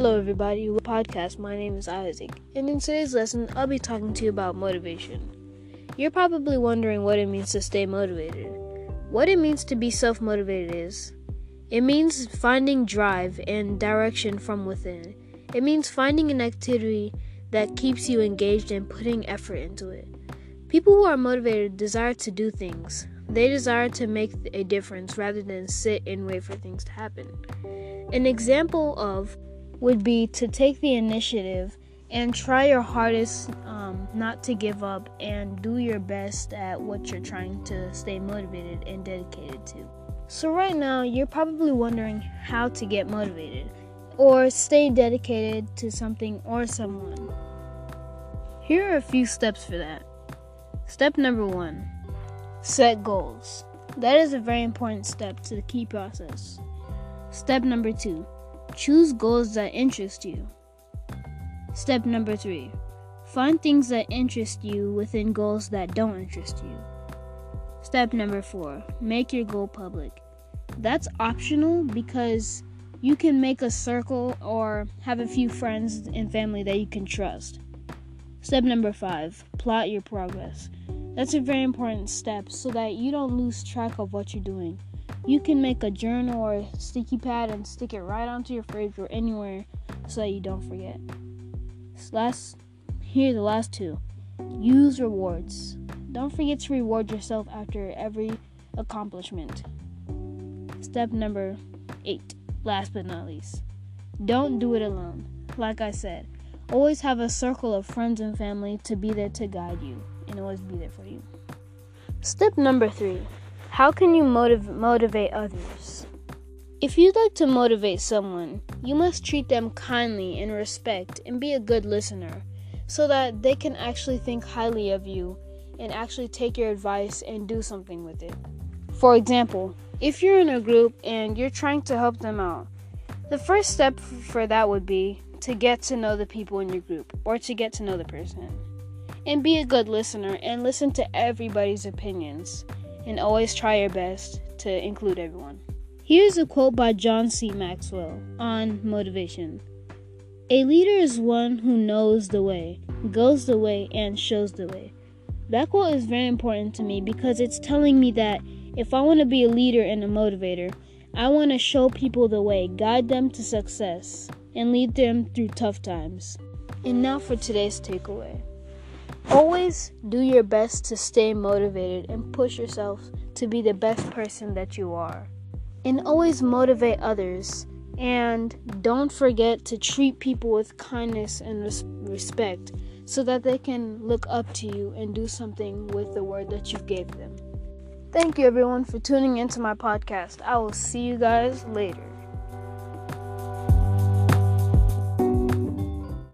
Hello, everybody. With podcast. My name is Isaac, and in today's lesson, I'll be talking to you about motivation. You're probably wondering what it means to stay motivated. What it means to be self motivated is it means finding drive and direction from within. It means finding an activity that keeps you engaged and putting effort into it. People who are motivated desire to do things. They desire to make a difference rather than sit and wait for things to happen. An example of would be to take the initiative and try your hardest um, not to give up and do your best at what you're trying to stay motivated and dedicated to. So, right now, you're probably wondering how to get motivated or stay dedicated to something or someone. Here are a few steps for that. Step number one set goals. That is a very important step to the key process. Step number two choose goals that interest you. Step number three find things that interest you within goals that don't interest you. Step number four make your goal public. That's optional because you can make a circle or have a few friends and family that you can trust. Step number five plot your progress. That's a very important step so that you don't lose track of what you're doing. You can make a journal or a sticky pad and stick it right onto your fridge or anywhere so that you don't forget. So Last, here are the last two. Use rewards. Don't forget to reward yourself after every accomplishment. Step number eight, last but not least. Don't do it alone. Like I said, always have a circle of friends and family to be there to guide you and always be there for you. Step number three how can you motiv- motivate others? If you'd like to motivate someone, you must treat them kindly and respect and be a good listener so that they can actually think highly of you and actually take your advice and do something with it. For example, if you're in a group and you're trying to help them out, the first step for that would be to get to know the people in your group or to get to know the person. And be a good listener and listen to everybody's opinions and always try your best to include everyone. Here's a quote by John C. Maxwell on motivation A leader is one who knows the way, goes the way, and shows the way. That quote is very important to me because it's telling me that if I want to be a leader and a motivator, I want to show people the way, guide them to success, and lead them through tough times. And now for today's takeaway. Always do your best to stay motivated and push yourself to be the best person that you are. And always motivate others. And don't forget to treat people with kindness and res- respect so that they can look up to you and do something with the word that you gave them. Thank you, everyone, for tuning into my podcast. I will see you guys later.